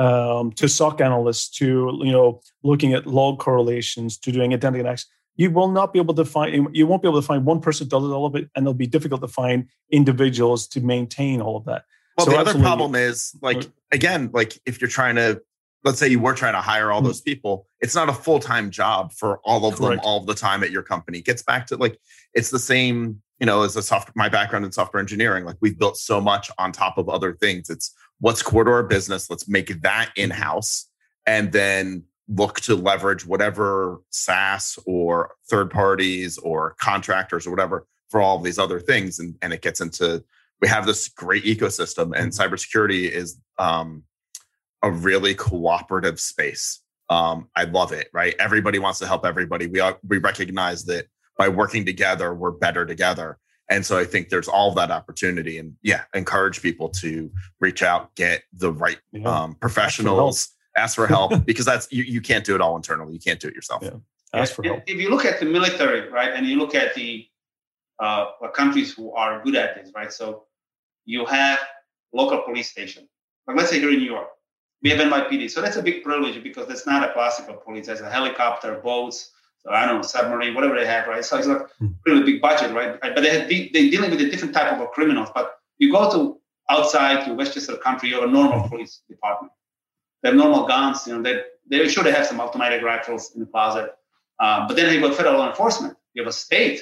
um, to SOC analysts, to you know, looking at log correlations, to doing identity access. You will not be able to find. You won't be able to find one person does all of it, and it'll be difficult to find individuals to maintain all of that. Well, so the other problem is like again, like if you're trying to let's say you were trying to hire all hmm. those people, it's not a full time job for all of Correct. them all the time at your company. It gets back to like it's the same, you know, as a soft My background in software engineering, like we've built so much on top of other things. It's what's core to our business. Let's make that in house, and then look to leverage whatever SaaS or third parties or contractors or whatever for all of these other things. And and it gets into we have this great ecosystem, and mm-hmm. cybersecurity is um, a really cooperative space. Um, I love it. Right, everybody wants to help everybody. We are, we recognize that by working together, we're better together. And so I think there's all that opportunity, and yeah, encourage people to reach out, get the right yeah. um, professionals, ask for help, ask for help because that's you, you can't do it all internally. You can't do it yourself. Yeah. Ask for help. If you look at the military, right, and you look at the uh, countries who are good at this, right? So you have local police station. Like let's say here in New York, we have NYPD. So that's a big privilege because that's not a classical police. There's a helicopter, boats, so I don't know, submarine, whatever they have, right? So it's like hmm. really big budget, right? But they have, they're dealing with a different type of criminals. But you go to outside to Westchester Country, you have a normal police department. They have normal guns, you know, they, they're sure they have some automatic rifles in the closet. Um, but then you have federal enforcement. You have a state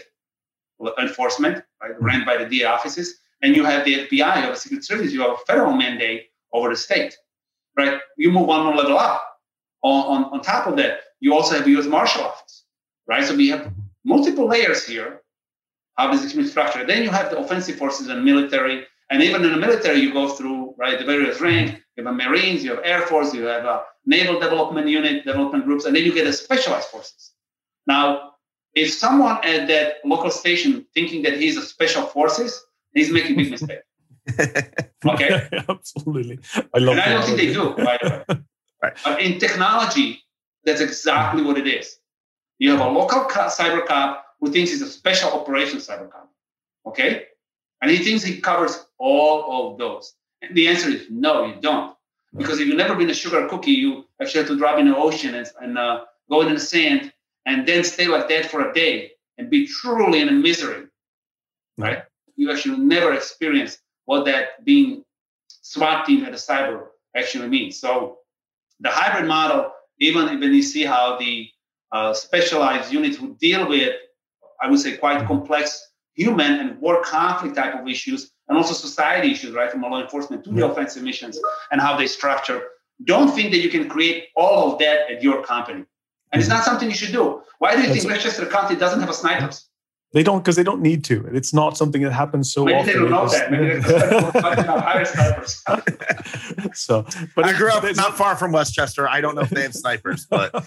enforcement, right, hmm. ran by the DA offices. And you have the FBI, you have a Secret Service, you have a federal mandate over the state right? You move one more level up. On, on, on top of that, you also have the U.S. Marshal Office, right? So we have multiple layers here how this is structured. Then you have the offensive forces and military, and even in the military, you go through right the various ranks. You have a Marines, you have Air Force, you have a Naval Development Unit, development groups, and then you get the specialized forces. Now, if someone at that local station thinking that he's a special forces, he's making a big mistake. [laughs] okay. [laughs] Absolutely. I love And I don't think they do, by the way. [laughs] right. But in technology, that's exactly what it is. You have a local cyber cop who thinks he's a special operations cyber cop. Okay? And he thinks he covers all of those. And the answer is no, you don't. Because if you've never been a sugar cookie, you actually have to drop in the ocean and, and uh, go in the sand and then stay like that for a day and be truly in a misery. Right? You actually never experience what that being SWAT team at a cyber actually means. So the hybrid model, even when you see how the uh, specialized units who deal with, I would say, quite complex human and war conflict type of issues, and also society issues, right, from law enforcement to the offensive missions and how they structure. Don't think that you can create all of that at your company. And it's not something you should do. Why do you think Westchester County doesn't have a snipers? They don't because they don't need to. It's not something that happens so Maybe often. They don't know that. Maybe [laughs] [laughs] so, but I grew up not far from Westchester. I don't know if they have snipers, but [laughs]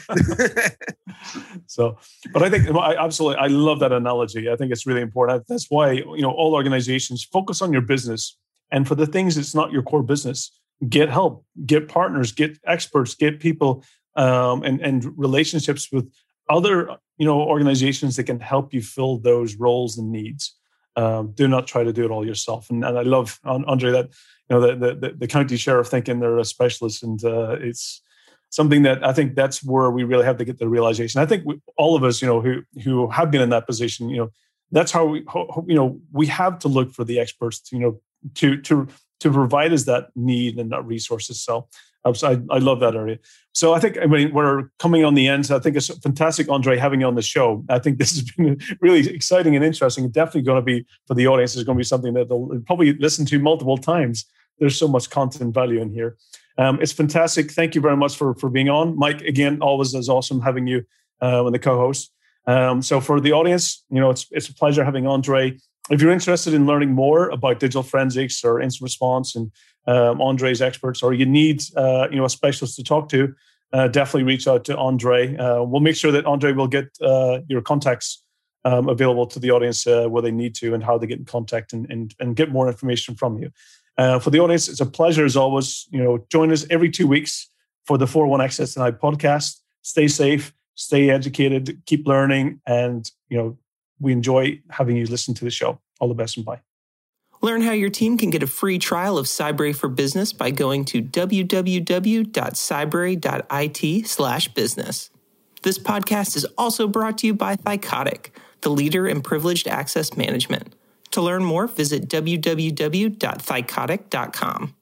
so, but I think I absolutely I love that analogy. I think it's really important. That's why you know all organizations focus on your business, and for the things that's not your core business, get help, get partners, get experts, get people, um, and and relationships with other you know organizations that can help you fill those roles and needs Um, do not try to do it all yourself. And, and I love Ondrej that you know the, the, the county sheriff thinking they're a specialist, and uh, it's something that I think that's where we really have to get the realization. I think we, all of us, you know, who who have been in that position, you know, that's how we, how, you know, we have to look for the experts, to, you know, to to to provide us that need and that resources. So I, I love that area. So I think I mean we're coming on the end. So I think it's fantastic, Ondrej, having you on the show. I think this has been [laughs] really exciting and interesting. Definitely going to be for the audience. Is going to be something that they'll probably listen to multiple times. There's so much content value in here. Um, it's fantastic. Thank you very much for for being on, Mike. Again, always is awesome having you uh, the co-host. Um, so for the audience, you know, it's it's a pleasure having Ondrej. If you're interested in learning more about digital forensics or incident response and um, Ondrej's experts, or you need uh, you know a specialist to talk to, uh, definitely reach out to Ondrej. Uh, we'll make sure that Ondrej will get uh, your contacts um, available to the audience uh, where they need to and how they get in contact and, and, and get more information from you. Uh, for the audience, it's a pleasure as always. You know, join us every two weeks for the 401 Access Denied podcast. Stay safe, stay educated, keep learning, and you know, we enjoy having you listen to the show. All the best and bye. Learn how your team can get a free trial of Cybrary for Business by going to www.cybrary.it/business. This podcast is also brought to you by Thycotic, the leader in privileged access management. To learn more, visit www.thycotic.com.